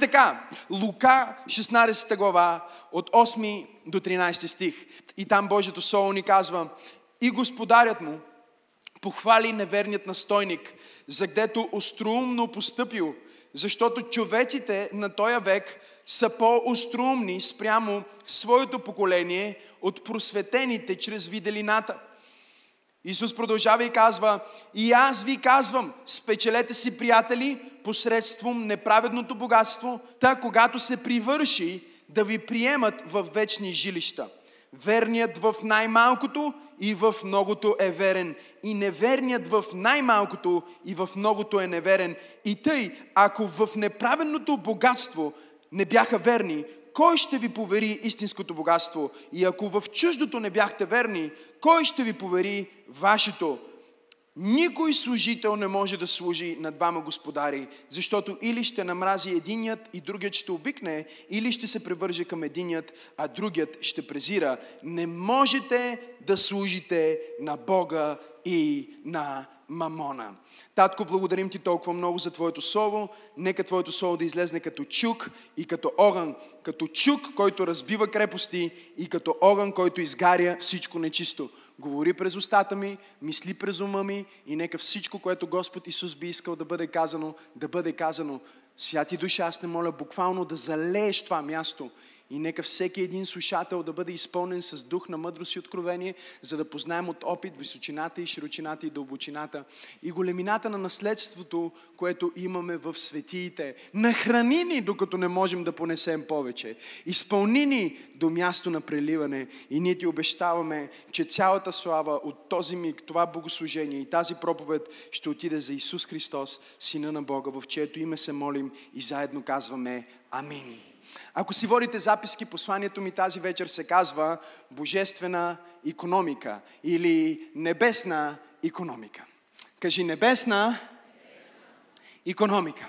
така, Лука 16 глава, от 8 до 13 стих. И там Божието Слово ни казва, и господарят му похвали неверният настойник, за гдето остроумно постъпил, защото човеците на този век са по-остроумни спрямо своето поколение от просветените чрез виделината. Исус продължава и казва, и аз ви казвам, спечелете си приятели посредством неправедното богатство, та когато се привърши да ви приемат в вечни жилища. Верният в най-малкото и в многото е верен. И неверният в най-малкото и в многото е неверен. И тъй, ако в неправедното богатство не бяха верни, кой ще ви повери истинското богатство? И ако в чуждото не бяхте верни, кой ще ви повери вашето? Никой служител не може да служи на двама господари, защото или ще намрази единият и другият ще обикне, или ще се превърже към единият, а другият ще презира. Не можете да служите на Бога и на мамона. Татко, благодарим ти толкова много за Твоето Слово. Нека Твоето Слово да излезне като чук и като огън. Като чук, който разбива крепости и като огън, който изгаря всичко нечисто. Говори през устата ми, мисли през ума ми и нека всичко, което Господ Исус би искал да бъде казано, да бъде казано. Святи душа, аз те моля буквално да залееш това място и нека всеки един слушател да бъде изпълнен с дух на мъдрост и откровение, за да познаем от опит височината и широчината и дълбочината и големината на наследството, което имаме в светиите. Нахрани ни, докато не можем да понесем повече. Изпълни ни до място на преливане и ние ти обещаваме, че цялата слава от този миг, това богослужение и тази проповед ще отиде за Исус Христос, Сина на Бога, в чието име се молим и заедно казваме Амин. Ако си водите записки, посланието ми тази вечер се казва Божествена економика или Небесна економика. Кажи небесна економика.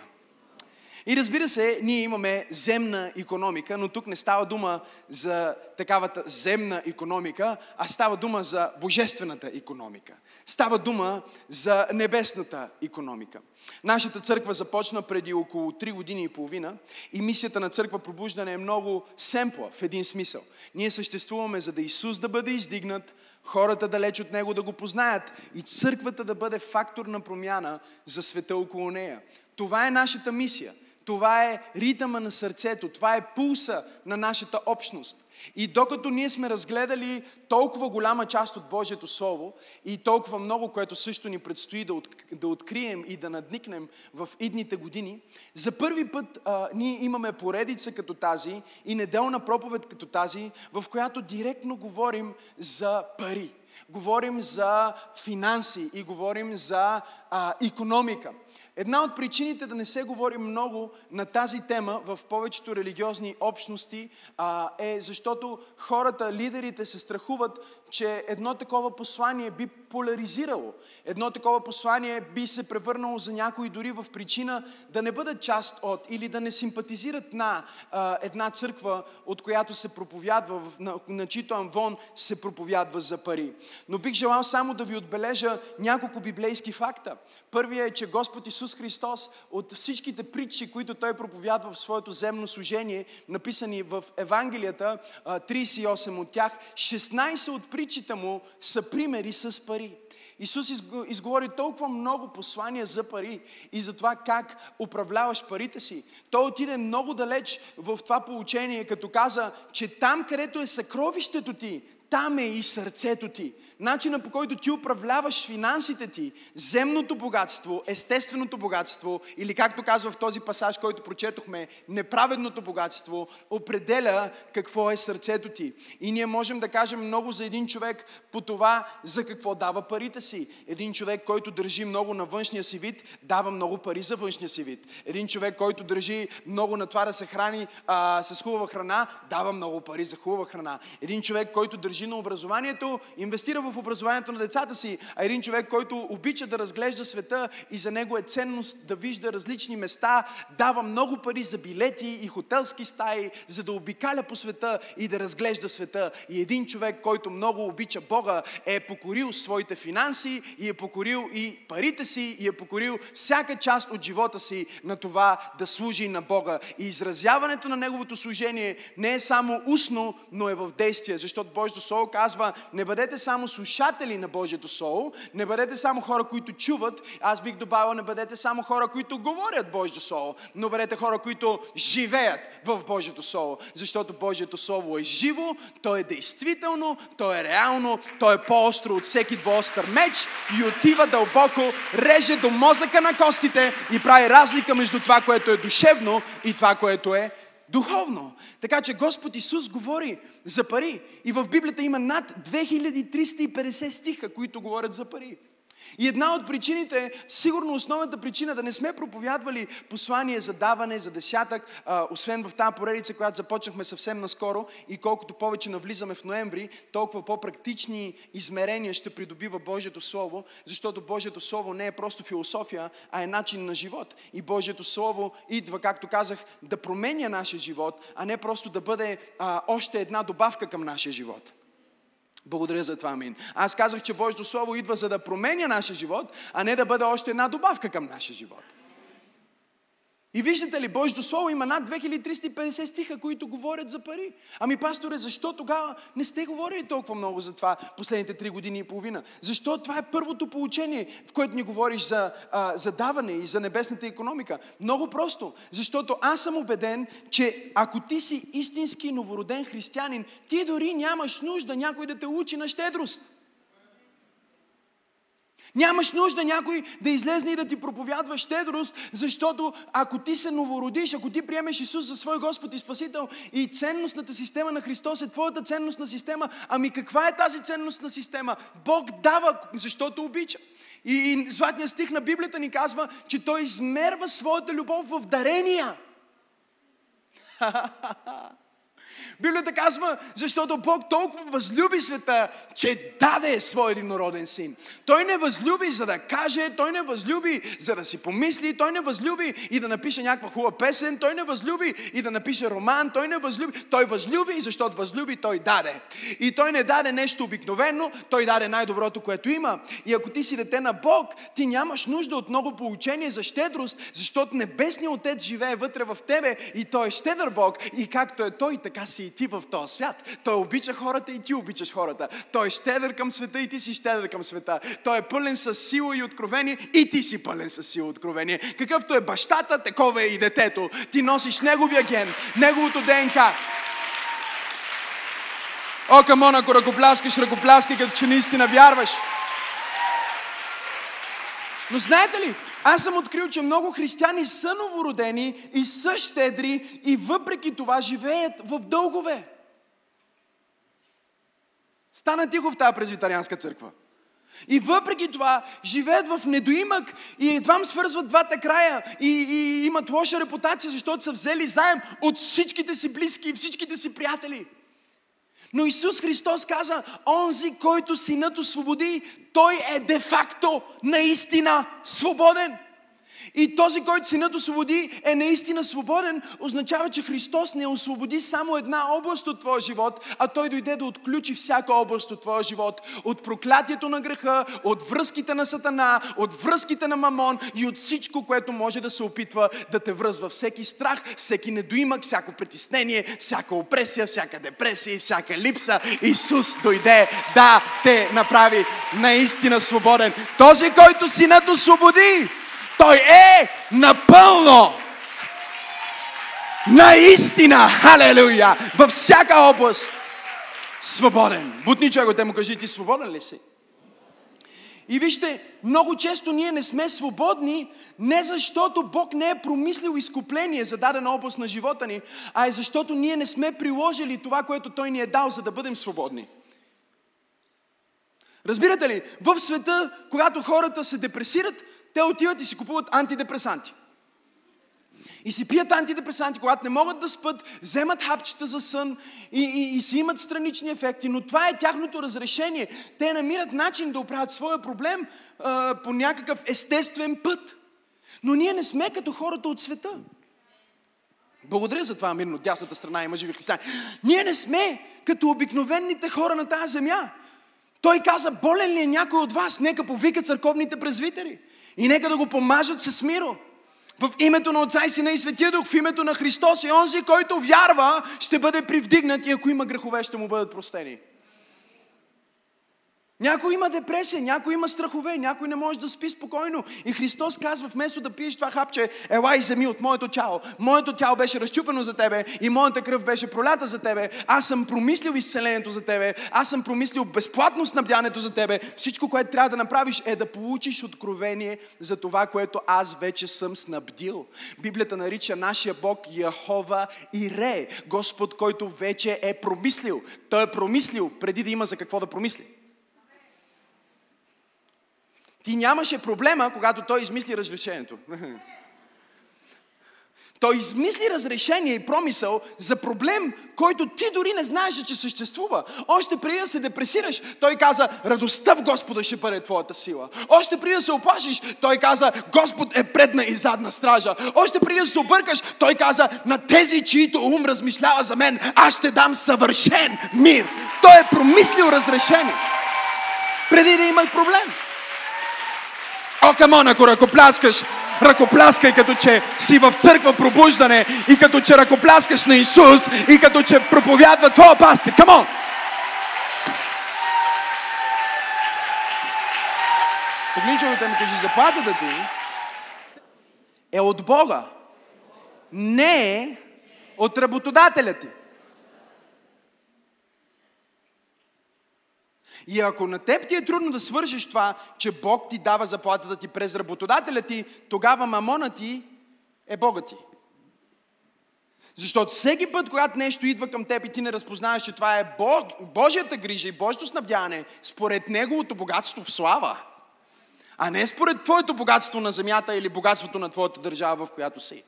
И разбира се, ние имаме земна економика, но тук не става дума за такавата земна економика, а става дума за божествената економика. Става дума за небесната економика. Нашата църква започна преди около 3 години и половина и мисията на църква пробуждане е много семпла в един смисъл. Ние съществуваме за да Исус да бъде издигнат, хората далеч от Него да го познаят и църквата да бъде фактор на промяна за света около нея. Това е нашата мисия. Това е ритъма на сърцето, това е пулса на нашата общност. И докато ние сме разгледали толкова голяма част от Божието Слово и толкова много, което също ни предстои да, от, да открием и да надникнем в идните години, за първи път а, ние имаме поредица като тази и неделна проповед като тази, в която директно говорим за пари. Говорим за финанси и говорим за а, економика. Една от причините да не се говори много на тази тема в повечето религиозни общности а, е защото хората, лидерите се страхуват, че едно такова послание би поляризирало. Едно такова послание би се превърнало за някои дори в причина да не бъдат част от или да не симпатизират на а, една църква, от която се проповядва, на, на чито амвон се проповядва за пари. Но бих желал само да ви отбележа няколко библейски факта. Първият е, че Господ Исус Христос от всичките притчи, които Той проповядва в своето земно служение, написани в Евангелията, 38 от тях, 16 от притчите му са примери с пари. Исус изговори толкова много послания за пари и за това как управляваш парите си. Той отиде много далеч в това получение, като каза, че там, където е съкровището ти, там е и сърцето ти. Начина по който ти управляваш финансите ти, земното богатство, естественото богатство или както казва в този пасаж, който прочетохме, неправедното богатство, определя какво е сърцето ти. И ние можем да кажем много за един човек по това, за какво дава парите си. Един човек, който държи много на външния си вид, дава много пари за външния си вид. Един човек, който държи много на това да се храни а, с хубава храна, дава много пари за хубава храна. Един човек, който държи на образованието, инвестира в образованието на децата си. А един човек, който обича да разглежда света и за него е ценност да вижда различни места, дава много пари за билети и хотелски стаи, за да обикаля по света и да разглежда света. И един човек, който много обича Бога, е покорил своите финанси и е покорил и парите си и е покорил всяка част от живота си на това да служи на Бога. И изразяването на неговото служение не е само устно, но е в действие. Защото Божието Слово казва, не бъдете само слушатели на Божието Слово, не бъдете само хора, които чуват. Аз бих добавил, не бъдете само хора, които говорят Божието Слово, но бъдете хора, които живеят в Божието Слово. Защото Божието Слово е живо, то е действително, то е реално, то е по-остро от всеки двоостър меч и отива дълбоко, реже до мозъка на костите и прави разлика между това, което е душевно и това, което е духовно. Така че Господ Исус говори за пари. И в Библията има над 2350 стиха, които говорят за пари. И една от причините, сигурно основната причина да не сме проповядвали послание за даване, за десятък, а, освен в тази поредица, която започнахме съвсем наскоро и колкото повече навлизаме в ноември, толкова по-практични измерения ще придобива Божието Слово, защото Божието Слово не е просто философия, а е начин на живот. И Божието Слово идва, както казах, да променя нашия живот, а не просто да бъде а, още една добавка към нашия живот. Благодаря за това, амин. Аз казах, че Божието Слово идва за да променя нашия живот, а не да бъде още една добавка към нашия живот. И виждате ли, Божието Слово има над 2350 стиха, които говорят за пари. Ами, пасторе, защо тогава не сте говорили толкова много за това последните три години и половина? Защо това е първото получение, в което ни говориш за, а, за даване и за небесната економика? Много просто. Защото аз съм убеден, че ако ти си истински новороден християнин, ти дори нямаш нужда някой да те учи на щедрост. Нямаш нужда някой да излезне и да ти проповядва щедрост, защото ако ти се новородиш, ако ти приемеш Исус за свой Господ и Спасител и ценностната система на Христос е твоята ценностна система, ами каква е тази ценностна система? Бог дава, защото обича. И, и златният стих на Библията ни казва, че Той измерва своята любов в дарения. Библията казва, защото Бог толкова възлюби света, че даде своя единороден син. Той не възлюби за да каже, той не възлюби за да си помисли, той не възлюби и да напише някаква хубава песен, той не възлюби и да напише роман, той не възлюби. Той възлюби защото възлюби, той даде. И той не даде нещо обикновено, той даде най-доброто, което има. И ако ти си дете на Бог, ти нямаш нужда от много получение за щедрост, защото Небесният Отец живее вътре в тебе и той е щедър Бог. И както е той, така си и ти в този свят. Той обича хората и ти обичаш хората. Той е щедър към света и ти си щедър към света. Той е пълен с сила и откровение и ти си пълен с сила и откровение. Какъвто е бащата, такова е и детето. Ти носиш неговия ген, неговото ДНК. О, камон, ако ръкопляскаш, ръкопляскай, като че наистина вярваш. Но знаете ли, аз съм открил, че много християни са новородени и са щедри и въпреки това живеят в дългове. Стана тихо в тази презвитарианска църква. И въпреки това живеят в недоимък и едва свързват двата края и, и имат лоша репутация, защото са взели заем от всичките си близки и всичките си приятели. Но Исус Христос каза, онзи, който синът освободи, той е де-факто наистина свободен. И този, който синът освободи, е наистина свободен, означава, че Христос не освободи само една област от твоя живот, а Той дойде да отключи всяка област от твоя живот. От проклятието на греха, от връзките на Сатана, от връзките на Мамон и от всичко, което може да се опитва да те връзва. Всеки страх, всеки недоимък, всяко притеснение, всяка опресия, всяка депресия всяка липса. Исус дойде да те направи наистина свободен. Този, който синът освободи, той е напълно наистина, халелуя, във всяка област свободен. Бутни те му кажи, ти свободен ли си? И вижте, много често ние не сме свободни, не защото Бог не е промислил изкупление за дадена област на живота ни, а е защото ние не сме приложили това, което Той ни е дал, за да бъдем свободни. Разбирате ли, в света, когато хората се депресират, те отиват и си купуват антидепресанти. И си пият антидепресанти, когато не могат да спят, вземат хапчета за сън и, и, и си имат странични ефекти, но това е тяхното разрешение. Те намират начин да оправят своя проблем а, по някакъв естествен път. Но ние не сме като хората от света. Благодаря за това, мирно, дясната страна има живи християни. Ние не сме като обикновените хора на тази земя. Той каза, болен ли е някой от вас? Нека повика църковните презвитери. И нека да го помажат с миро. В името на Отца и Сина и Светия Дух, в името на Христос и онзи, който вярва, ще бъде привдигнат и ако има грехове, ще му бъдат простени. Някой има депресия, някой има страхове, някой не може да спи спокойно. И Христос казва, вместо да пиеш това хапче, ела и вземи от моето тяло. Моето тяло беше разчупено за тебе и моята кръв беше пролята за тебе. Аз съм промислил изцелението за тебе. Аз съм промислил безплатно снабдянето за тебе. Всичко, което трябва да направиш е да получиш откровение за това, което аз вече съм снабдил. Библията нарича нашия Бог Яхова и Ре. Господ, който вече е промислил. Той е промислил преди да има за какво да промисли. Ти нямаше проблема, когато той измисли разрешението. Той измисли разрешение и промисъл за проблем, който ти дори не знаеш, че съществува. Още преди да се депресираш, той каза, радостта в Господа ще бъде твоята сила. Още преди да се оплашиш, той каза, Господ е предна и задна стража. Още преди да се объркаш, той каза, на тези, чието ум размишлява за мен, аз ще дам съвършен мир. Той е промислил разрешение. Преди да има проблем. О, камон, ако ръкопляскаш, ръкопляскай като че си в църква пробуждане и като че ръкопляскаш на Исус и като че проповядва твоя пастир. Камон! Погледни човека ми кажи, заплатата ти е от Бога. Не е от работодателя ти. И ако на теб ти е трудно да свържеш това, че Бог ти дава заплатата ти през работодателя ти, тогава мамона ти е Бога ти. Защото всеки път, когато нещо идва към теб и ти не разпознаваш, че това е Божията грижа и Божието снабдяване, според Неговото богатство в слава, а не според твоето богатство на земята или богатството на твоята държава, в която си.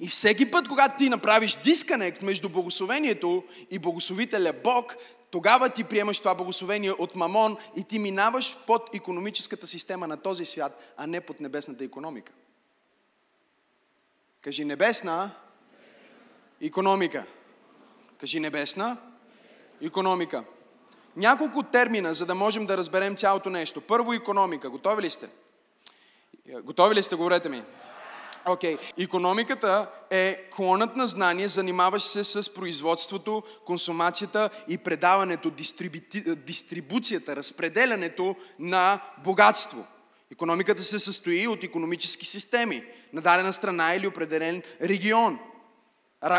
И всеки път, когато ти направиш дисконект между благословението и благословителя Бог, тогава ти приемаш това благословение от мамон и ти минаваш под економическата система на този свят, а не под небесната економика. Кажи небесна економика. Кажи небесна економика. Няколко термина, за да можем да разберем цялото нещо. Първо економика. Готови ли сте? Готови ли сте? Говорете ми. Окей. Okay. Економиката е клонът на знание, занимаващ се с производството, консумацията и предаването, дистрибуцията, разпределянето на богатство. Економиката се състои от економически системи на дадена страна или определен регион.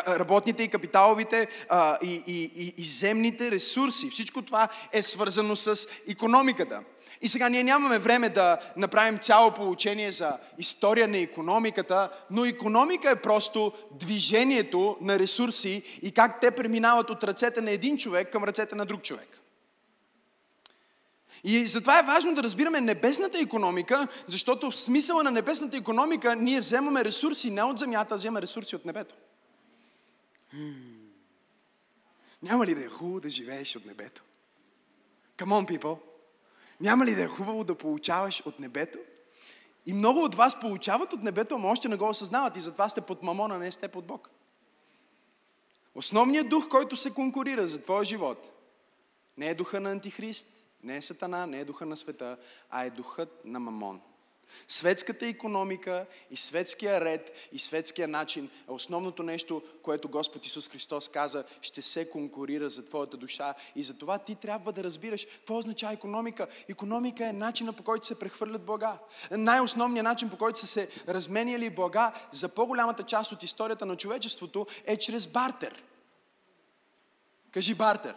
Работните и капиталовите а, и, и, и, и земните ресурси. Всичко това е свързано с економиката. И сега ние нямаме време да направим цяло получение за история на економиката, но економика е просто движението на ресурси и как те преминават от ръцете на един човек към ръцете на друг човек. И затова е важно да разбираме небесната економика, защото в смисъла на небесната економика ние вземаме ресурси не от земята, а вземаме ресурси от небето. Няма ли да е хубаво да живееш от небето? Come on, people. Няма ли да е хубаво да получаваш от небето? И много от вас получават от небето, ама още не го осъзнават и затова сте под мамона, не сте под Бог. Основният дух, който се конкурира за твоя живот, не е духа на Антихрист, не е Сатана, не е духа на света, а е духът на Мамон. Светската економика и светския ред и светския начин е основното нещо, което Господ Исус Христос каза, ще се конкурира за твоята душа. И за това ти трябва да разбираш какво означава економика. Економика е начина по който се прехвърлят блага. Най-основният начин по който са се разменяли блага за по-голямата част от историята на човечеството е чрез бартер. Кажи бартер.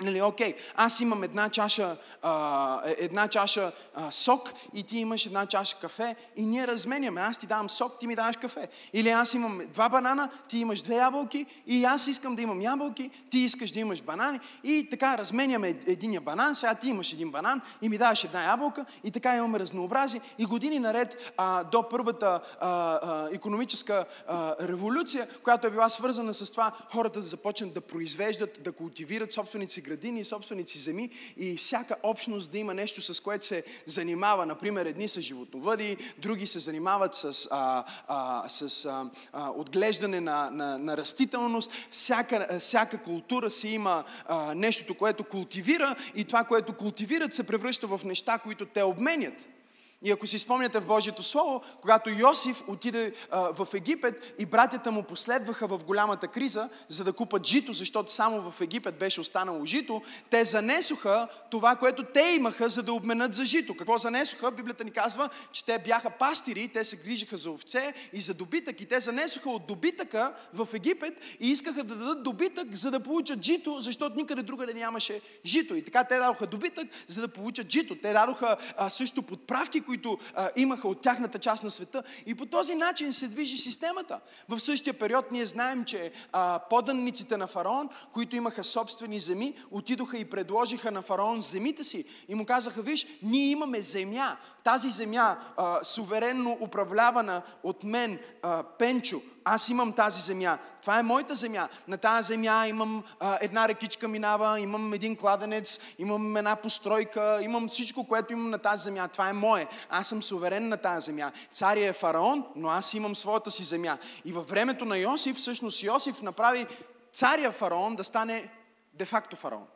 Нали, окей, аз имам една чаша, а, една чаша а, сок и ти имаш една чаша кафе и ние разменяме. Аз ти давам сок, ти ми даваш кафе. Или аз имам два банана, ти имаш две ябълки и аз искам да имам ябълки, ти искаш да имаш банани и така разменяме единия банан, сега ти имаш един банан и ми даваш една ябълка и така имаме разнообразие и години наред а, до първата а, а, економическа а, революция, която е била свързана с това хората да започнат да произвеждат, да култивират собствените си градини, собственици земи и всяка общност да има нещо, с което се занимава. Например, едни са животновъди, други се занимават с, а, а, с а, а, отглеждане на, на, на растителност. Всяка, всяка култура си има а, нещото, което култивира и това, което култивират, се превръща в неща, които те обменят. И ако си спомняте в Божието Слово, когато Йосиф отиде а, в Египет и братята му последваха в голямата криза, за да купат жито, защото само в Египет беше останало жито, те занесоха това, което те имаха, за да обменят за жито. Какво занесоха? Библията ни казва, че те бяха пастири, те се грижиха за овце и за добитък. И те занесоха от добитъка в Египет и искаха да дадат добитък, за да получат жито, защото никъде другаде нямаше жито. И така те дадоха добитък, за да получат жито. Те дадоха а, също подправки, които а, имаха от тяхната част на света. И по този начин се движи системата. В същия период ние знаем, че а, поданниците на фараон, които имаха собствени земи, отидоха и предложиха на фараон земите си. И му казаха, виж, ние имаме земя. Тази земя, а, суверенно управлявана от мен, а, Пенчо, аз имам тази земя. Това е моята земя. На тази земя имам а, една рекичка минава, имам един кладенец, имам една постройка, имам всичко, което имам на тази земя. Това е мое. Аз съм суверен на тази земя. Царя е фараон, но аз имам своята си земя. И във времето на Йосиф, всъщност Йосиф направи царя фараон да стане де-факто фараон.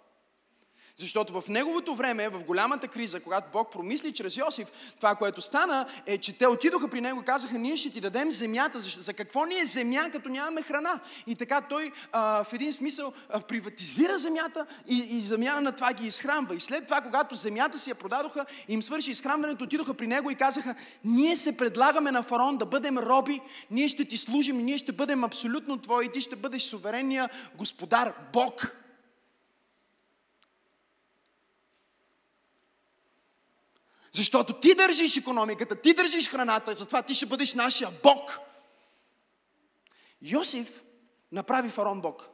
Защото в неговото време, в голямата криза, когато Бог промисли чрез Йосиф, това, което стана, е, че те отидоха при него и казаха, ние ще ти дадем земята. За какво ни е земя, като нямаме храна? И така той а, в един смисъл а, приватизира земята и, и замяна на това ги изхранва. И след това, когато земята си я продадоха, им свърши изхранването, отидоха при него и казаха, ние се предлагаме на фараон да бъдем роби, ние ще ти служим, ние ще бъдем абсолютно твои, ти ще бъдеш суверенния господар, Бог. Защото ти държиш економиката, ти държиш храната, затова ти ще бъдеш нашия Бог. Йосиф направи фарон Бог.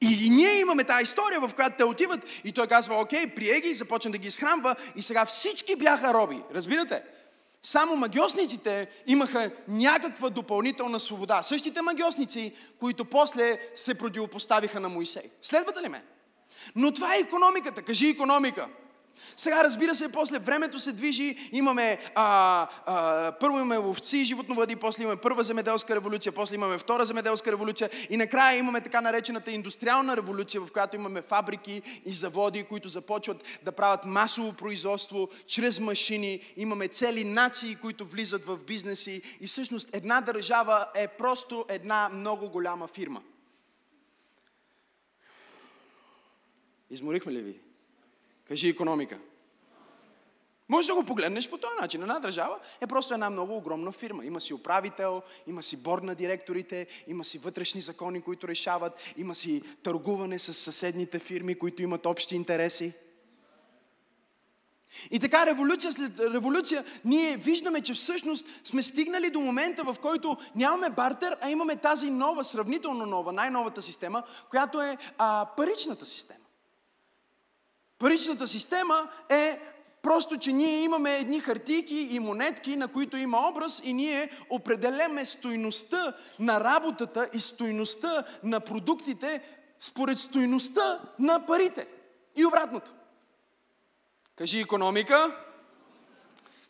И, ние имаме тази история, в която те отиват и той казва, окей, прие ги, започна да ги изхранва и сега всички бяха роби. Разбирате? Само магиосниците имаха някаква допълнителна свобода. Същите магиосници, които после се противопоставиха на Моисей. Следвате ли ме? Но това е економиката. Кажи економика. Сега, разбира се, после времето се движи, имаме, а, а, първо имаме ловци, животновъди, после имаме първа земеделска революция, после имаме втора земеделска революция и накрая имаме така наречената индустриална революция, в която имаме фабрики и заводи, които започват да правят масово производство чрез машини. Имаме цели нации, които влизат в бизнеси и всъщност една държава е просто една много голяма фирма. Изморихме ли ви? Кажи економика. Може да го погледнеш по този начин. Една държава е просто една много огромна фирма. Има си управител, има си борд на директорите, има си вътрешни закони, които решават, има си търгуване с съседните фирми, които имат общи интереси. И така, революция след революция, ние виждаме, че всъщност сме стигнали до момента, в който нямаме бартер, а имаме тази нова, сравнително нова, най-новата система, която е а, паричната система. Паричната система е просто, че ние имаме едни хартийки и монетки, на които има образ и ние определяме стойността на работата и стойността на продуктите според стойността на парите. И обратното. Кажи економика.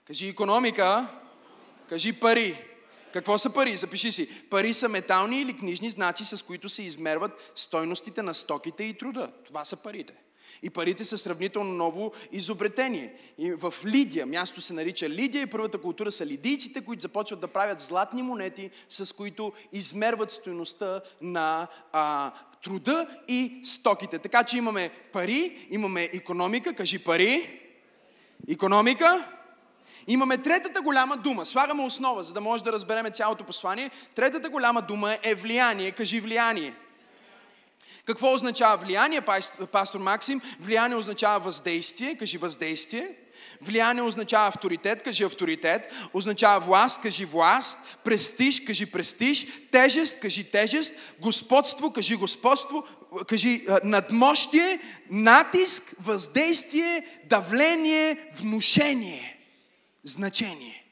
Кажи економика. Кажи пари. Какво са пари? Запиши си. Пари са метални или книжни знаци, с които се измерват стойностите на стоките и труда. Това са парите. И парите са сравнително ново изобретение. И в Лидия, място се нарича Лидия и първата култура са лидийците, които започват да правят златни монети, с които измерват стоеността на а, труда и стоките. Така че имаме пари, имаме економика, кажи пари, економика Имаме третата голяма дума. Слагаме основа, за да може да разбереме цялото послание. Третата голяма дума е влияние. Кажи влияние. Какво означава влияние, пастор Максим? Влияние означава въздействие. Кажи въздействие. Влияние означава авторитет, кажи авторитет. Означава власт, кажи власт. Престиж, кажи престиж. Тежест, кажи тежест. Господство, кажи господство. Кажи надмощие, натиск, въздействие, давление, внушение, значение.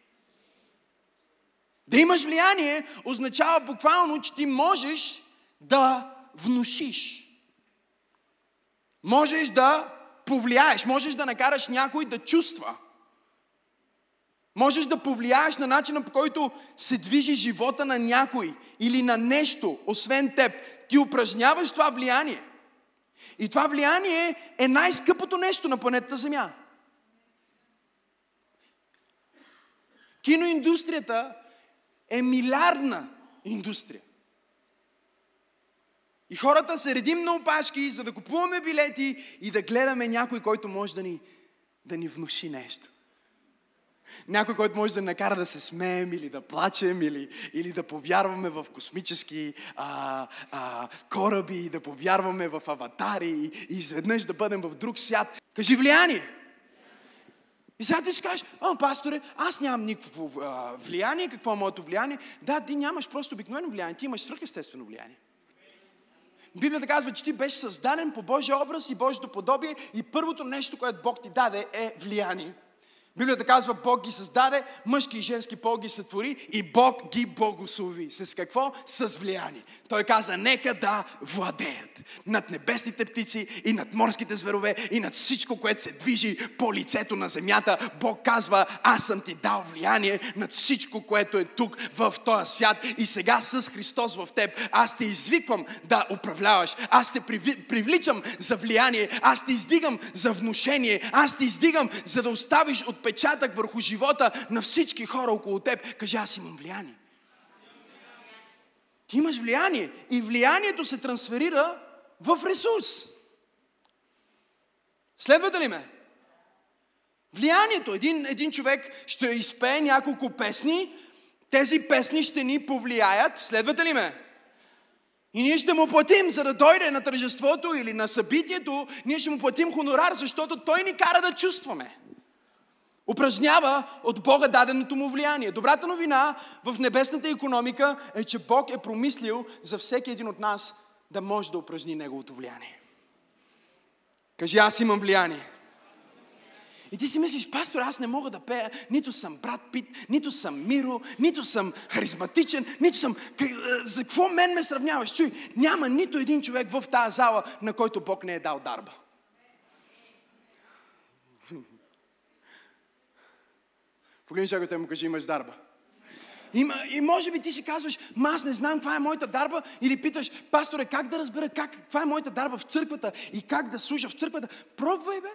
Да имаш влияние означава буквално, че ти можеш да внушиш. Можеш да повлияеш, можеш да накараш някой да чувства. Можеш да повлияеш на начина по който се движи живота на някой или на нещо, освен теб. Ти упражняваш това влияние. И това влияние е най-скъпото нещо на планетата Земя. Киноиндустрията е милиардна индустрия. И хората се редим на опашки, за да купуваме билети и да гледаме някой, който може да ни, да ни внуши нещо. Някой, който може да накара да се смеем или да плачем, или, или да повярваме в космически а, а, кораби, да повярваме в аватари и, и изведнъж да бъдем в друг свят. Кажи влияние. И сега ти си кажеш, а, пасторе, аз нямам никакво а, влияние, какво е моето влияние? Да, ти нямаш просто обикновено влияние, ти имаш свръхестествено влияние. Библията казва, че ти беше създаден по Божия образ и Божието подобие и първото нещо, което Бог ти даде е влияние. Библията казва, Бог ги създаде, мъжки и женски пол ги сътвори и Бог ги благослови. С какво? С влияние. Той каза, нека да владеят над небесните птици и над морските зверове и над всичко, което се движи по лицето на земята. Бог казва, аз съм ти дал влияние над всичко, което е тук в този свят и сега с Христос в теб. Аз те извиквам да управляваш. Аз те привличам за влияние. Аз те издигам за внушение. Аз те издигам за да оставиш от отпечатък върху живота на всички хора около теб. Кажи, аз имам влияние. Ти имаш влияние и влиянието се трансферира в ресурс. Следвате ли ме? Влиянието. Един, един човек ще изпее няколко песни, тези песни ще ни повлияят. Следвате ли ме? И ние ще му платим, за да дойде на тържеството или на събитието, ние ще му платим хонорар, защото той ни кара да чувстваме упражнява от Бога даденото му влияние. Добрата новина в небесната економика е, че Бог е промислил за всеки един от нас да може да упражни Неговото влияние. Кажи, аз имам влияние. И ти си мислиш, пастор, аз не мога да пея, нито съм брат Пит, нито съм Миро, нито съм харизматичен, нито съм... Е, за какво мен ме сравняваш? Чуй, няма нито един човек в тази зала, на който Бог не е дал дарба. Погледни човекът му кажи, имаш дарба. И, и може би ти си казваш, ма аз не знам каква е моята дарба, или питаш, пасторе, как да разбера как, каква е моята дарба в църквата и как да служа в църквата. Пробвай, бе.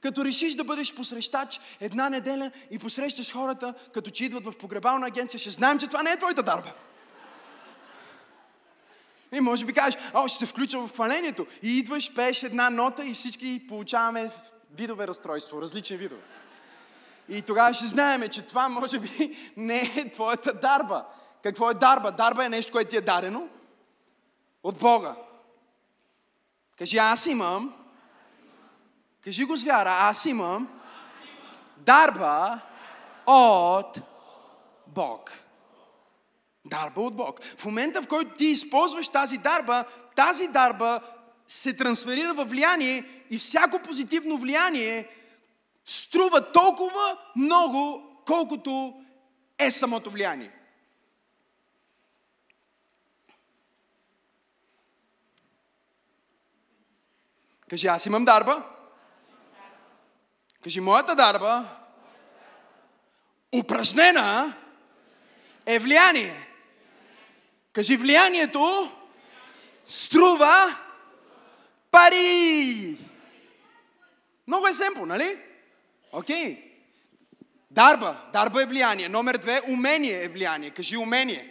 Като решиш да бъдеш посрещач една неделя и посрещаш хората, като че идват в погребална агенция, ще знаем, че това не е твоята дарба. И може би кажеш, о, ще се включа в хвалението. И идваш, пееш една нота и всички получаваме видове разстройство, различни видове. И тогава ще знаем, че това може би не е твоята дарба. Какво е дарба? Дарба е нещо, което ти е дадено от Бога. Кажи, аз имам. Кажи го с вяра, аз имам дарба от Бог. Дарба от Бог. В момента, в който ти използваш тази дарба, тази дарба се трансферира във влияние и всяко позитивно влияние струва толкова много, колкото е самото влияние. Кажи, аз имам дарба. Кажи, моята дарба, упражнена, е влияние. Кажи, влиянието струва пари. Много е семпо, нали? Окей. Okay. Дарба. Дарба е влияние. Номер две, умение е влияние. Кажи умение.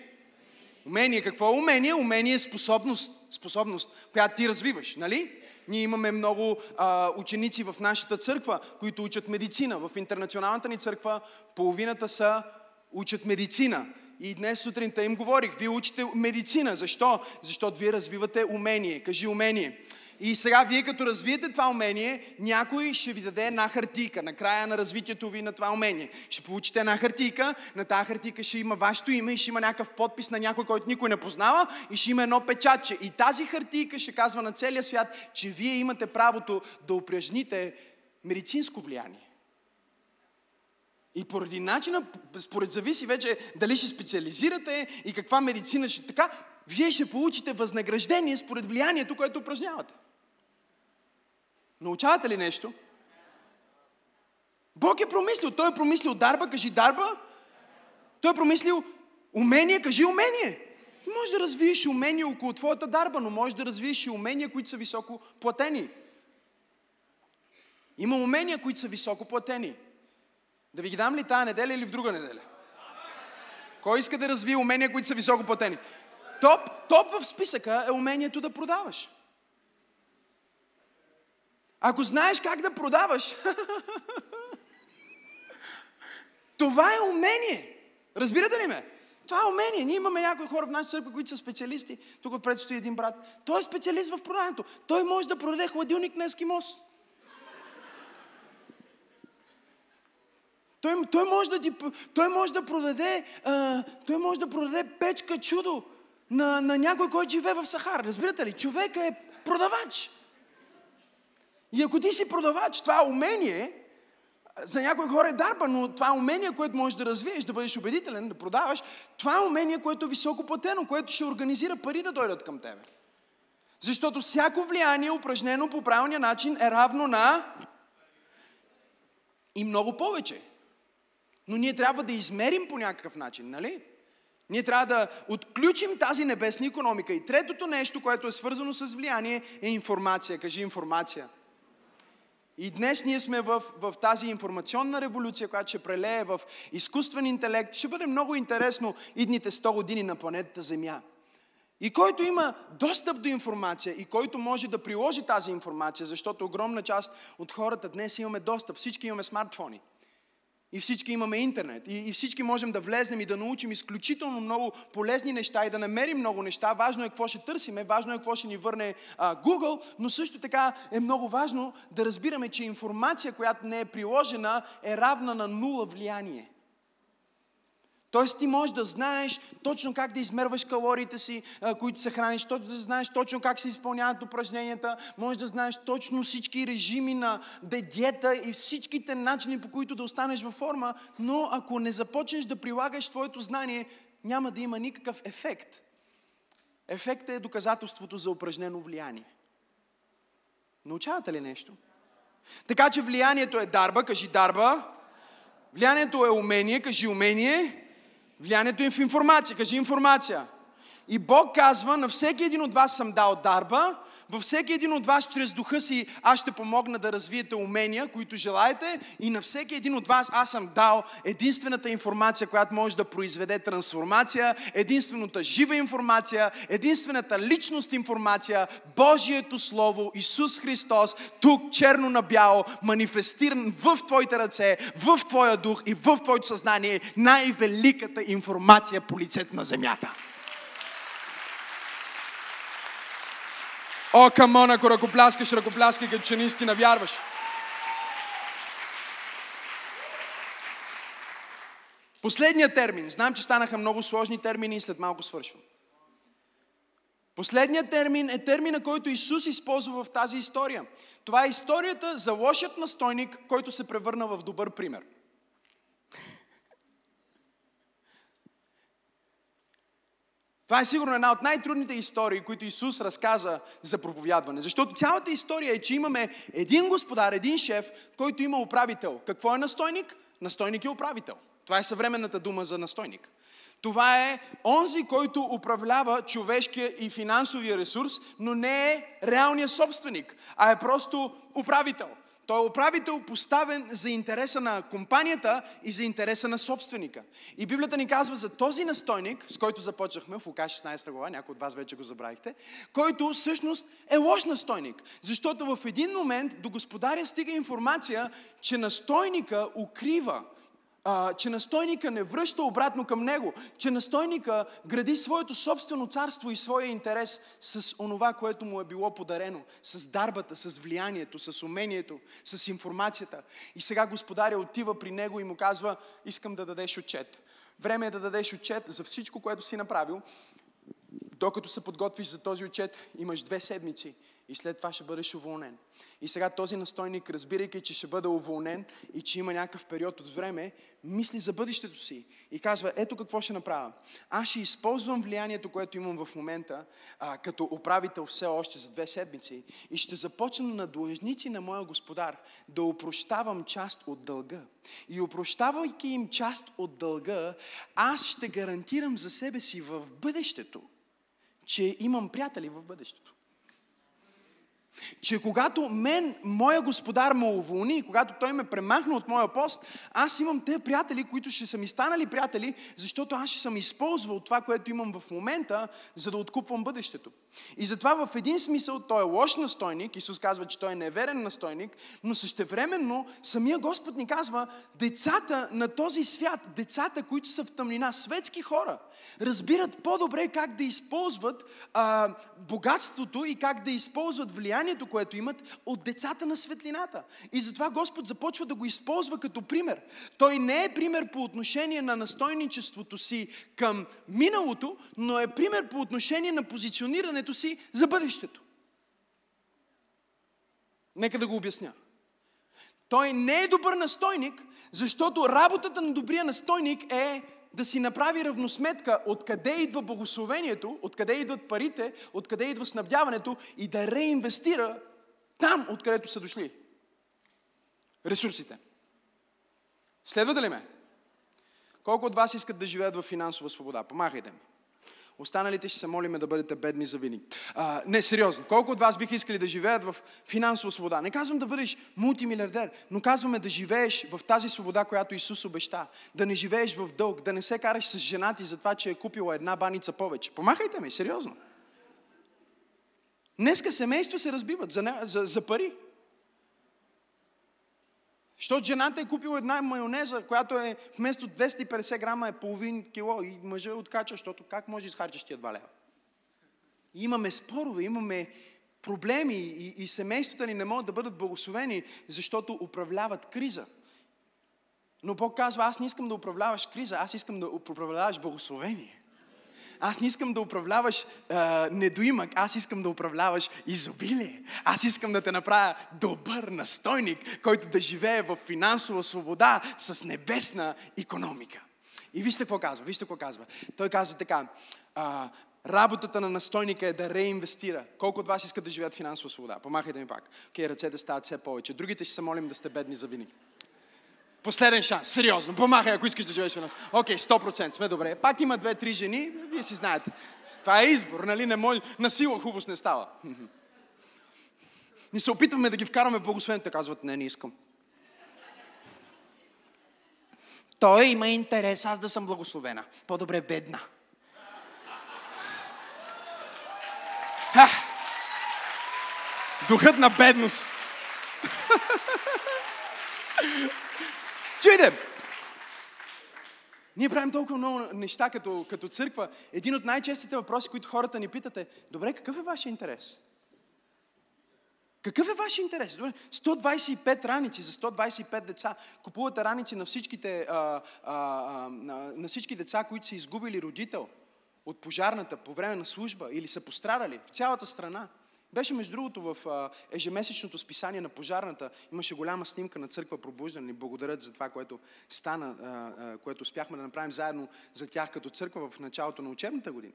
Умение. Какво е умение? Умение е способност, способност, която ти развиваш, нали? Ние имаме много а, ученици в нашата църква, които учат медицина. В интернационалната ни църква половината са учат медицина. И днес сутринта им говорих, вие учите медицина. Защо? Защото вие развивате умение. Кажи умение. И сега вие като развиете това умение, някой ще ви даде една хартийка на края на развитието ви на това умение. Ще получите една хартийка, на тази хартийка ще има вашето име и ще има някакъв подпис на някой, който никой не познава и ще има едно печатче. И тази хартийка ще казва на целия свят, че вие имате правото да упражните медицинско влияние. И поради начина, според зависи вече дали ще специализирате и каква медицина ще така, вие ще получите възнаграждение според влиянието, което упражнявате. Научавате ли нещо? Бог е промислил. Той е промислил дарба, кажи дарба. Той е промислил умение, кажи умение. Може да развиеш умения около твоята дарба, но може да развиеш и умения, които са високо платени. Има умения, които са високо платени. Да ви ги дам ли тази неделя или в друга неделя? Кой иска да развие умения, които са високо платени? Топ, топ в списъка е умението да продаваш. Ако знаеш как да продаваш, това е умение. Разбирате ли ме? Това е умение. Ние имаме някои хора в нашата църква, които са специалисти. Тук предстои един брат. Той е специалист в продаването. Той може да продаде хладилник на ескимос. Той, той, може да, той може да продаде, а, той може да продаде печка чудо на, на някой, който живее в Сахара. Разбирате ли? Човека е продавач. И ако ти си продавач, това е умение, за някои хора е дарба, но това е умение, което можеш да развиеш, да бъдеш убедителен, да продаваш, това е умение, което е високо платено, което ще организира пари да дойдат към тебе. Защото всяко влияние, упражнено по правилния начин, е равно на и много повече. Но ние трябва да измерим по някакъв начин, нали? Ние трябва да отключим тази небесна економика. И третото нещо, което е свързано с влияние, е информация. Кажи информация. И днес ние сме в, в тази информационна революция, която ще прелее в изкуствен интелект. Ще бъде много интересно идните 100 години на планетата Земя. И който има достъп до информация и който може да приложи тази информация, защото огромна част от хората днес имаме достъп, всички имаме смартфони. И всички имаме интернет. И, и всички можем да влезнем и да научим изключително много полезни неща и да намерим много неща. Важно е какво ще търсиме, важно е какво ще ни върне а, Google, но също така е много важно да разбираме, че информация, която не е приложена, е равна на нула влияние. Тоест ти можеш да знаеш точно как да измерваш калориите си, които се храниш, точно да знаеш точно как се изпълняват упражненията, можеш да знаеш точно всички режими на диета и всичките начини по които да останеш във форма, но ако не започнеш да прилагаш твоето знание, няма да има никакъв ефект. Ефектът е доказателството за упражнено влияние. Научавате ли нещо? Така че влиянието е дарба, кажи дарба. Влиянието е умение, кажи умение. Влиянието им в информация. Кажи информация. И Бог казва, на всеки един от вас съм дал дарба, във всеки един от вас чрез духа си аз ще помогна да развиете умения, които желаете и на всеки един от вас аз съм дал единствената информация, която може да произведе трансформация, единствената жива информация, единствената личност информация, Божието Слово, Исус Христос, тук черно на бяло, манифестиран в твоите ръце, в твоя дух и в твоето съзнание, най-великата информация по лицето на земята. О, камон, ако ръкопляскаш, ръкопляскай, като че наистина вярваш. Последният термин. Знам, че станаха много сложни термини и след малко свършвам. Последният термин е термина, който Исус използва в тази история. Това е историята за лошият настойник, който се превърна в добър пример. Това е сигурно една от най-трудните истории, които Исус разказа за проповядване. Защото цялата история е, че имаме един господар, един шеф, който има управител. Какво е настойник? Настойник е управител. Това е съвременната дума за настойник. Това е онзи, който управлява човешкия и финансовия ресурс, но не е реалният собственик, а е просто управител. Той е управител поставен за интереса на компанията и за интереса на собственика. И Библията ни казва за този настойник, с който започнахме в Лука 16 глава, някои от вас вече го забравихте, който всъщност е лош настойник. Защото в един момент до господаря стига информация, че настойника укрива а, че настойника не връща обратно към него, че настойника гради своето собствено царство и своя интерес с онова, което му е било подарено, с дарбата, с влиянието, с умението, с информацията. И сега господаря отива при него и му казва, искам да дадеш отчет. Време е да дадеш отчет за всичко, което си направил. Докато се подготвиш за този отчет, имаш две седмици и след това ще бъдеш уволнен. И сега този настойник, разбирайки, че ще бъде уволнен и че има някакъв период от време, мисли за бъдещето си и казва, ето какво ще направя. Аз ще използвам влиянието, което имам в момента, а, като управител все още за две седмици и ще започна на длъжници на моя господар да опрощавам част от дълга. И опрощавайки им част от дълга, аз ще гарантирам за себе си в бъдещето, че имам приятели в бъдещето. Че когато мен, моя господар ме уволни, когато той ме премахна от моя пост, аз имам те приятели, които ще са ми станали приятели, защото аз ще съм използвал това, което имам в момента, за да откупвам бъдещето. И затова в един смисъл той е лош настойник, Исус казва, че той е неверен настойник, но същевременно самия Господ ни казва, децата на този свят, децата, които са в тъмнина, светски хора, разбират по-добре как да използват а, богатството и как да използват влиянието, което имат от децата на светлината. И затова Господ започва да го използва като пример. Той не е пример по отношение на настойничеството си към миналото, но е пример по отношение на позиционирането си за бъдещето. Нека да го обясня. Той не е добър настойник, защото работата на добрия настойник е да си направи равносметка откъде идва благословението, откъде идват парите, откъде идва снабдяването и да реинвестира там, откъдето са дошли. Ресурсите. Следва ли ме? Колко от вас искат да живеят в финансова свобода? Помахайте ми. Останалите ще се молиме да бъдете бедни за винаги. А, не, сериозно. Колко от вас биха искали да живеят в финансова свобода? Не казвам да бъдеш мултимилиардер, но казваме да живееш в тази свобода, която Исус обеща. Да не живееш в дълг, да не се караш с жена ти за това, че е купила една баница повече. Помахайте ми, сериозно. Днеска семейства се разбиват за, за, за пари. Защото жената е купила една майонеза, която е вместо 250 грама е половин кило и мъжа откача, защото как може да изхарчиш тия 2 лева? И имаме спорове, имаме проблеми и, и семействата ни не могат да бъдат благословени, защото управляват криза. Но Бог казва, аз не искам да управляваш криза, аз искам да управляваш благословение. Аз не искам да управляваш а, недоимък, аз искам да управляваш изобилие. Аз искам да те направя добър настойник, който да живее в финансова свобода с небесна економика. И вижте какво казва, вижте какво казва. Той казва така, а, работата на настойника е да реинвестира. Колко от вас искат да живеят финансова свобода? Помахайте ми пак. Окей, ръцете стават все повече. Другите ще се молим да сте бедни за винаги. Последен шанс, сериозно. Помахай, ако искаш да живееш в нас. Окей, 100% сме добре. Пак има две-три жени, вие си знаете. Това е избор, нали? Не може, на сила хубост не става. Ни се опитваме да ги вкараме в благословението, казват, не, не искам. Той има интерес аз да съм благословена. По-добре бедна. Ха! Духът на бедност. Чуйте! Ние правим толкова много неща като, като църква. Един от най-честите въпроси, които хората ни питат е, добре, какъв е вашия интерес? Какъв е вашия интерес? Добре, 125 раници за 125 деца. Купувате раници на, всичките, а, а, а, на всички деца, които са изгубили родител от пожарната по време на служба или са пострадали в цялата страна. Беше, между другото, в ежемесечното списание на пожарната. Имаше голяма снимка на църква пробуждане. Ни благодарят за това, което стана, което успяхме да направим заедно за тях като църква в началото на учебната година.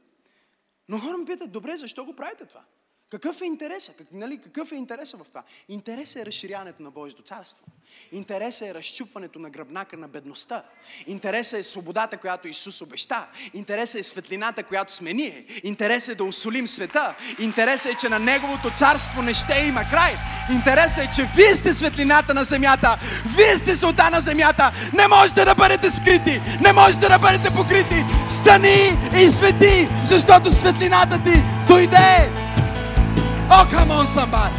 Но хора ме питат, добре, защо го правите това? Какъв е интересът? Как, нали, какъв е интересът в това? Интересът е разширяването на Божието царство. Интересът е разчупването на гръбнака на бедността. Интересът е свободата, която Исус обеща. Интересът е светлината, която сме ние. Интересът е да усолим света. Интересът е, че на Неговото царство не ще има край. Интересът е, че вие сте светлината на земята. Вие сте солта на земята. Не можете да бъдете скрити. Не можете да бъдете покрити. Стани и свети, защото светлината ти дойде. Oh, come on, somebody.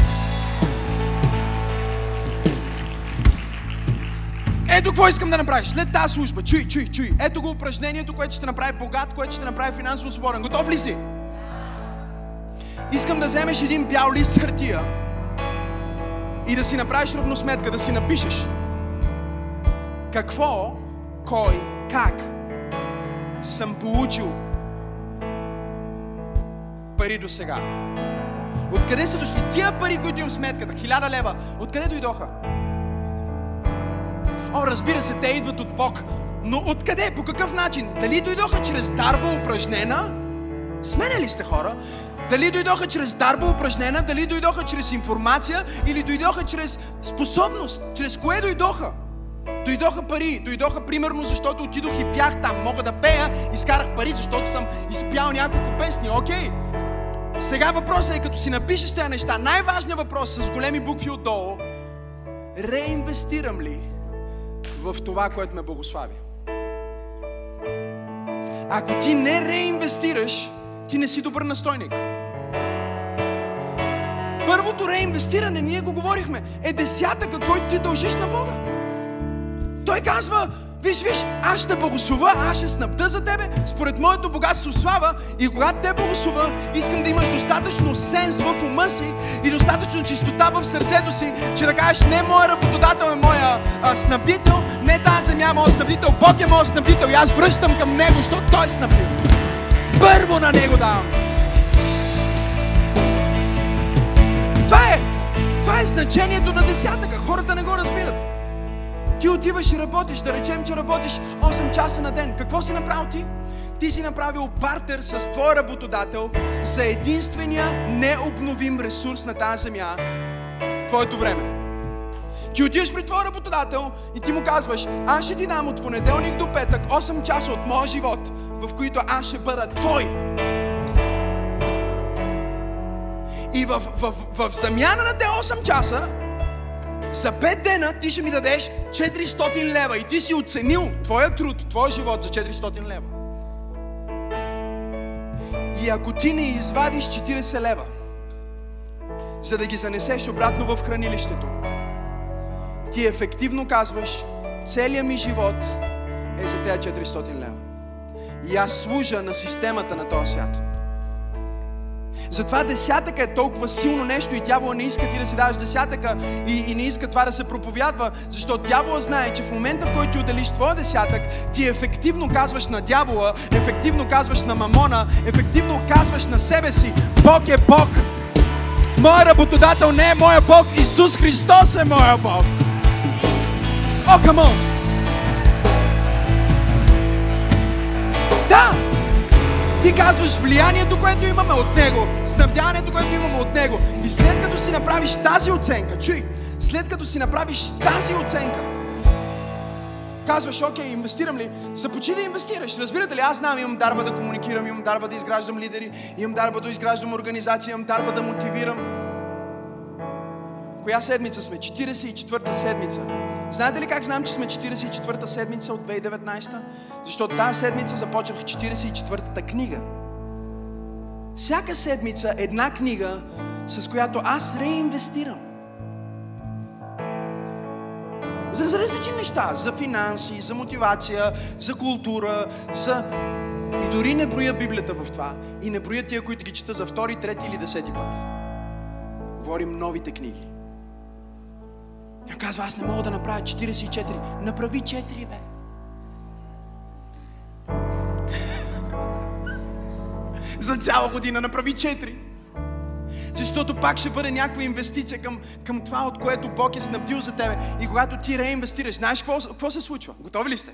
Ето какво искам да направиш след тази служба. Чуй, чуй, чуй. Ето го упражнението, което ще направи богат, което ще направи финансово свободен. Готов ли си? Искам да вземеш един бял лист хартия и да си направиш равносметка, да си напишеш какво, кой, как съм получил пари до сега. Откъде са дошли тия пари, които имам сметката? Хиляда лева. Откъде дойдоха? О, разбира се, те идват от Бог. Но откъде? По какъв начин? Дали дойдоха чрез дарба упражнена? Сменяли сте хора? Дали дойдоха чрез дарба упражнена? Дали дойдоха чрез информация? Или дойдоха чрез способност? Чрез кое дойдоха? Дойдоха пари, дойдоха примерно, защото отидох и пях там. Мога да пея, изкарах пари, защото съм изпял няколко песни. Окей. Сега въпросът е, като си напишеш тези неща, най-важният въпрос с големи букви отдолу, реинвестирам ли в това, което ме благослави? Ако ти не реинвестираш, ти не си добър настойник. Първото реинвестиране, ние го говорихме, е десятъка, който ти дължиш на Бога. Той казва, Виж, виж, аз ще благослова, аз ще снабда за тебе според моето богатство слава и когато те благослова, искам да имаш достатъчно сенс в ума си и достатъчно чистота в сърцето си, че да кажеш не моя работодател е моя а, снабдител, не тази земя е моя снабдител, Бог е моя снабдител и аз връщам към Него, защото Той е снабдил. Първо на Него давам. Това е, това е значението на десятъка. Хората не го разбират. Ти отиваш и работиш, да речем, че работиш 8 часа на ден. Какво си направил ти? Ти си направил бартер с твой работодател за единствения необновим ресурс на тази земя твоето време. Ти отиваш при твой работодател и ти му казваш, аз ще ти дам от понеделник до петък 8 часа от моя живот, в които аз ще бъда твой. И в, в, в, в замяна на те 8 часа, за 5 дена ти ще ми дадеш 400 лева и ти си оценил твоя труд, твоя живот за 400 лева. И ако ти не извадиш 40 лева, за да ги занесеш обратно в хранилището, ти ефективно казваш, целият ми живот е за тези 400 лева. И аз служа на системата на този свят. Затова десятъка е толкова силно нещо и дявола не иска ти да си даваш десятъка и, и не иска това да се проповядва, защото дявола знае, че в момента, в който ти отделиш твоя десятък, ти ефективно казваш на дявола, ефективно казваш на мамона, ефективно казваш на себе си, Бог е Бог. Моя работодател не е моя Бог, Исус Христос е моя Бог. О, oh, come on! Да! Ти казваш влиянието, което имаме от Него, снабдяването, което имаме от Него. И след като си направиш тази оценка, чуй, след като си направиш тази оценка, казваш, окей, инвестирам ли? Започни да инвестираш. Разбирате ли, аз знам, имам дарба да комуникирам, имам дарба да изграждам лидери, имам дарба да изграждам организация, имам дарба да мотивирам. Коя седмица сме? 44-та седмица. Знаете ли как знам, че сме 44-та седмица от 2019? Защото тази седмица започнах 44-та книга. Всяка седмица една книга, с която аз реинвестирам. За, различни неща. За финанси, за мотивация, за култура, за... И дори не броя Библията в това. И не броя тия, които ги чета за втори, трети или десети път. Говорим новите книги. Казва, аз не мога да направя 44. Направи 4, бе. За цяла година направи 4. Защото пак ще бъде някаква инвестиция към, към това, от което Бог е снабдил за тебе. И когато ти реинвестираш, знаеш какво, какво се случва? Готови ли сте?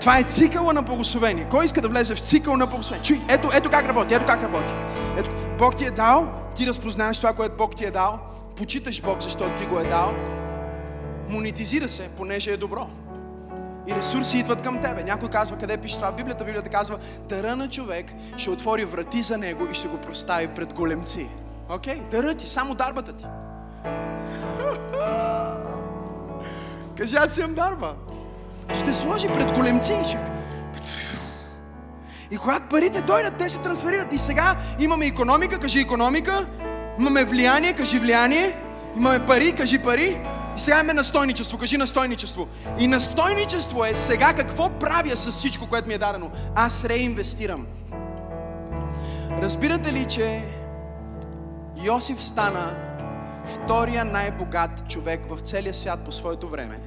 Това е цикъла на благословение. Кой иска да влезе в цикъл на благословение? Чуй, ето, ето как работи, ето как работи. Ето, Бог ти е дал, ти разпознаеш това, което Бог ти е дал, почиташ Бог, защото ти го е дал, монетизира се, понеже е добро. И ресурси идват към тебе. Някой казва, къде пише това? Библията, Библията казва, дъра на човек ще отвори врати за него и ще го простави пред големци. Окей? Okay? Дъра ти, само дарбата ти. Кажи, аз имам дарба. Ще сложи пред големци и ще... И когато парите дойдат, те се трансферират. И сега имаме економика, кажи економика. Имаме влияние, кажи влияние. Имаме пари, кажи пари. И сега имаме настойничество, кажи настойничество. И настойничество е сега какво правя с всичко, което ми е дадено. Аз реинвестирам. Разбирате ли, че Йосиф стана втория най-богат човек в целия свят по своето време?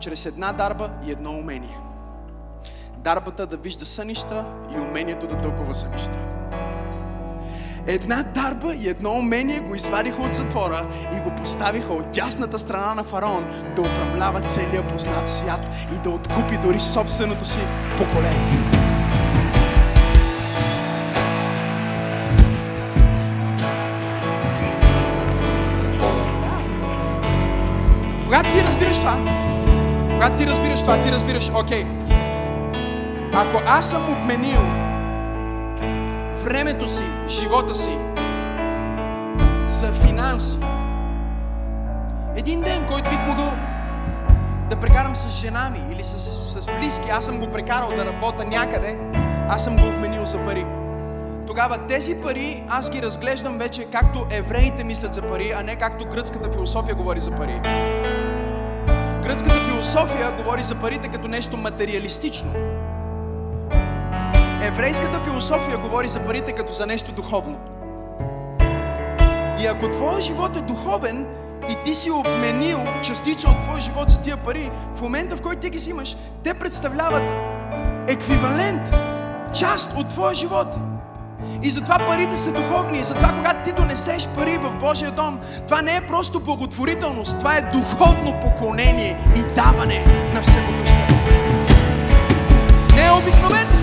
Чрез една дарба и едно умение. Дарбата да вижда сънища и умението да тълкува сънища. Една дарба и едно умение го извадиха от затвора и го поставиха от дясната страна на фараон да управлява целия познат свят и да откупи дори собственото си поколение. Когато ти разбираш това, когато ти разбираш това, ти разбираш, окей, ако аз съм обменил времето си, живота си за финанси, един ден, който бих могъл да прекарам с жена ми или с, с близки, аз съм го прекарал да работя някъде, аз съм го обменил за пари. Тогава тези пари аз ги разглеждам вече както евреите мислят за пари, а не както гръцката философия говори за пари. Гръцката философия говори за парите като нещо материалистично. Еврейската философия говори за парите като за нещо духовно. И ако твоя живот е духовен и ти си обменил частична от твоя живот за тия пари, в момента в който ти ги взимаш, те представляват еквивалент, част от твоя живот. И затова парите са духовни. И затова, когато ти донесеш пари в Божия дом, това не е просто благотворителност, това е духовно поклонение и даване на Всемогъща. Не е обикновено.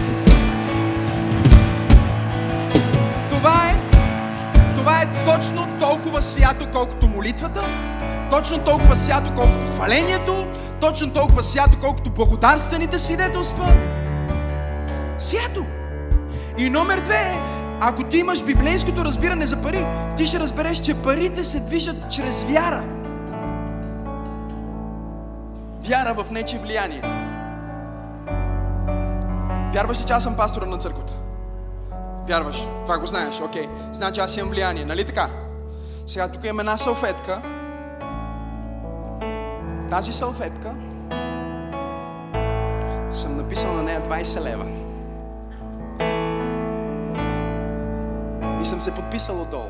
Е точно толкова свято, колкото молитвата, точно толкова свято, колкото хвалението, точно толкова свято, колкото благодарствените свидетелства. Свято! И номер две, ако ти имаш библейското разбиране за пари, ти ще разбереш, че парите се движат чрез вяра. Вяра в нечи влияние. Вярваш ли, че аз съм пастора на църквата? Вярваш. Това го знаеш. Окей. Okay. Значи аз имам влияние. Нали така? Сега тук имам една салфетка. Тази салфетка съм написал на нея 20 лева. И съм се подписал отдолу.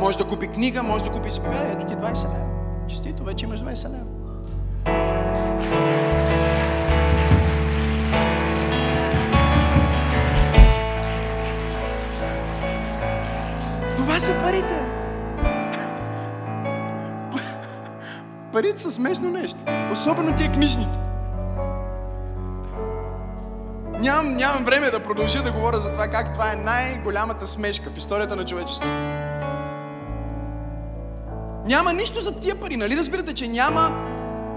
Може да купи книга, може да купи заповядание. Ето ти 20 лева. Честито, вече имаш 20 лева. Това са парите. Парите са смешно нещо. Особено тия книжните. Нямам, нямам време да продължа да говоря за това как това е най-голямата смешка в историята на човечеството. Няма нищо за тия пари. Нали разбирате, че няма,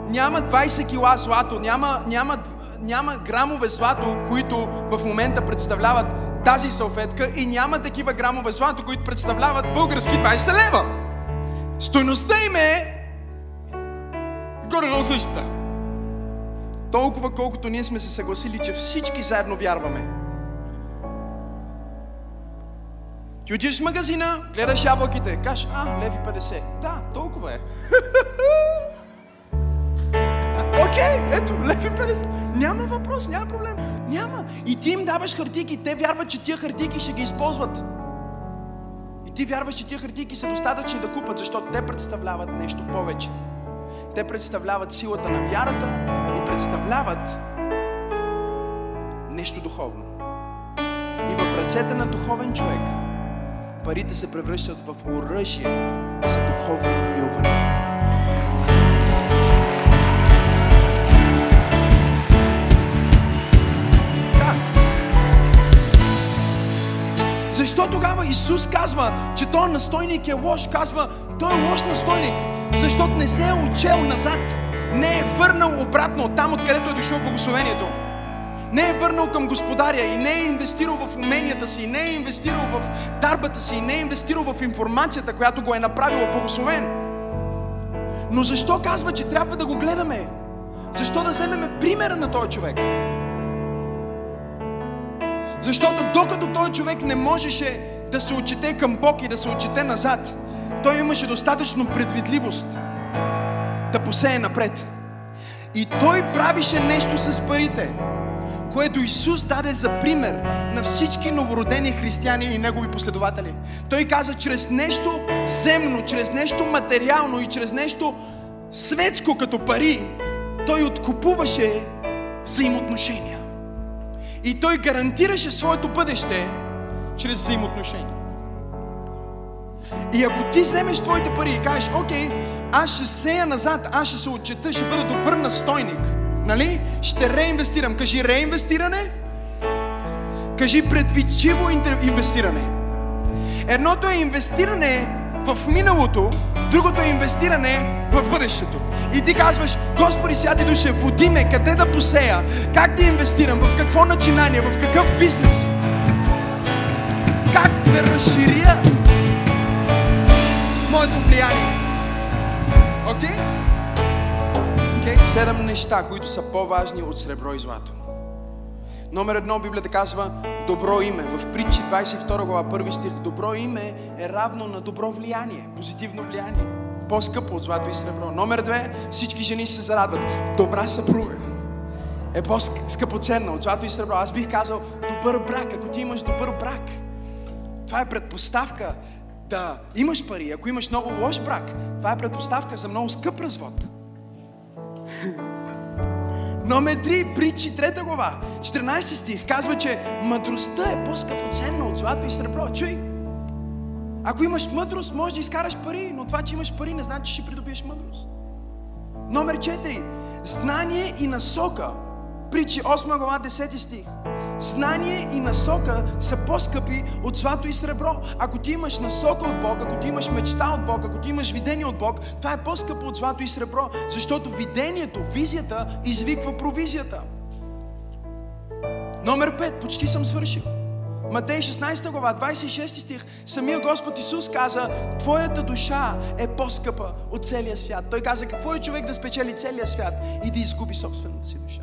няма 20 кила злато, няма, няма, няма грамове злато, които в момента представляват тази салфетка и няма такива грамове злато, които представляват български 20 лева. Стойността им е горе-долу същата. Толкова колкото ние сме се съгласили, че всички заедно вярваме. Ти отидеш в магазина, гледаш ябълките, кажеш, а, леви 50. Да, толкова е. Окей, okay, ето, леви 50. Няма въпрос, няма проблем. Няма. И ти им даваш хартийки, те вярват, че тия хартийки ще ги използват. И ти вярваш, че тия хартийки са достатъчни да купат, защото те представляват нещо повече. Те представляват силата на вярата и представляват нещо духовно. И в ръцете на духовен човек парите се превръщат в оръжие за духовно воюване. Тогава Исус казва, че този настойник е лош? Казва, той е лош настойник, защото не се е учел назад. Не е върнал обратно там, откъдето е дошло благословението. Не е върнал към господаря и не е инвестирал в уменията си, не е инвестирал в дарбата си, не е инвестирал в информацията, която го е направила благословен. Но защо казва, че трябва да го гледаме? Защо да вземеме примера на този човек? Защото докато този човек не можеше да се отчете към Бог и да се отчете назад, той имаше достатъчно предвидливост да посее напред. И той правише нещо с парите, което Исус даде за пример на всички новородени християни и негови последователи. Той каза, чрез нещо земно, чрез нещо материално и чрез нещо светско като пари, той откупуваше взаимоотношения. И той гарантираше своето бъдеще чрез взаимоотношения. И ако ти вземеш твоите пари и кажеш, окей, аз ще сея назад, аз ще се отчета, ще бъда добър настойник, нали? Ще реинвестирам. Кажи реинвестиране, кажи предвидчиво инвестиране. Едното е инвестиране в миналото, другото е инвестиране в бъдещето. И ти казваш, Господи, Святи Душе, води ме, къде да посея, как да инвестирам, в какво начинание, в какъв бизнес, как да разширя моето влияние. Окей? Okay? Okay? Седем неща, които са по-важни от сребро и злато. Номер едно, Библията казва добро име. В притчи 22 глава, първи стих, добро име е равно на добро влияние, позитивно влияние. По-скъпо от злато и сребро. Номер две, всички жени се зарадват. Добра съпруга е по-скъпоценна от злато и сребро. Аз бих казал добър брак, ако ти имаш добър брак. Това е предпоставка да имаш пари. Ако имаш много лош брак, това е предпоставка за много скъп развод. Номер 3, притчи, трета глава, 14 стих, казва, че мъдростта е по-скъпоценна от злато и сребро. Чуй! Ако имаш мъдрост, можеш да изкараш пари, но това, че имаш пари, не значи, че ще придобиеш мъдрост. Номер 4, знание и насока. Притчи 8 глава, 10 стих. Знание и насока са по-скъпи от злато и сребро. Ако ти имаш насока от Бог, ако ти имаш мечта от Бог, ако ти имаш видение от Бог, това е по-скъпо от злато и сребро, защото видението, визията извиква провизията. Номер 5, почти съм свършил. Матей 16 глава, 26 стих, самия Господ Исус каза, Твоята душа е по-скъпа от целия свят. Той каза, какво е човек да спечели целия свят и да изгуби собствената си душа.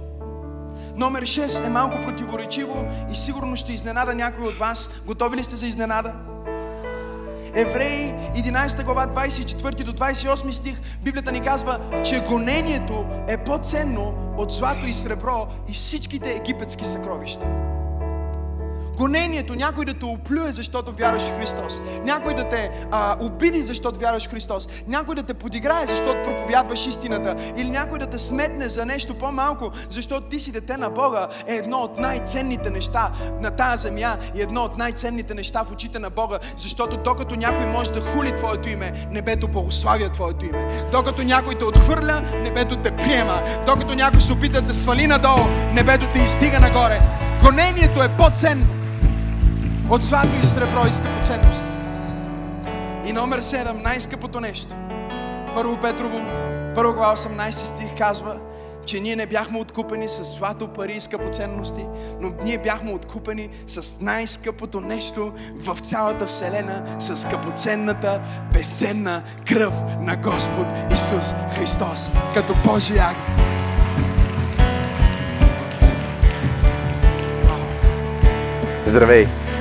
Номер 6 е малко противоречиво и сигурно ще изненада някой от вас. Готови ли сте за изненада? Евреи 11 глава 24 до 28 стих Библията ни казва, че гонението е по-ценно от злато и сребро и всичките египетски съкровища. Гонението, някой да те оплюе, защото вярваш в Христос. Някой да те а, обиди, защото вярваш в Христос. Някой да те подиграе, защото проповядваш истината. Или някой да те сметне за нещо по-малко, защото ти си дете на Бога, е едно от най-ценните неща на тази земя и едно от най-ценните неща в очите на Бога. Защото докато някой може да хули Твоето име, небето благославя Твоето име. Докато някой те отхвърля, небето те приема. Докато някой се опита да свали надолу, небето те издига нагоре. Гонението е по-ценно от злато и сребро и скъпоценност. И номер 7, най-скъпото нещо. Първо Петрово, първо глава 18 стих казва, че ние не бяхме откупени с злато, пари и скъпоценности, но ние бяхме откупени с най-скъпото нещо в цялата Вселена, с скъпоценната, безценна кръв на Господ Исус Христос, като Божий агнец. Здравей!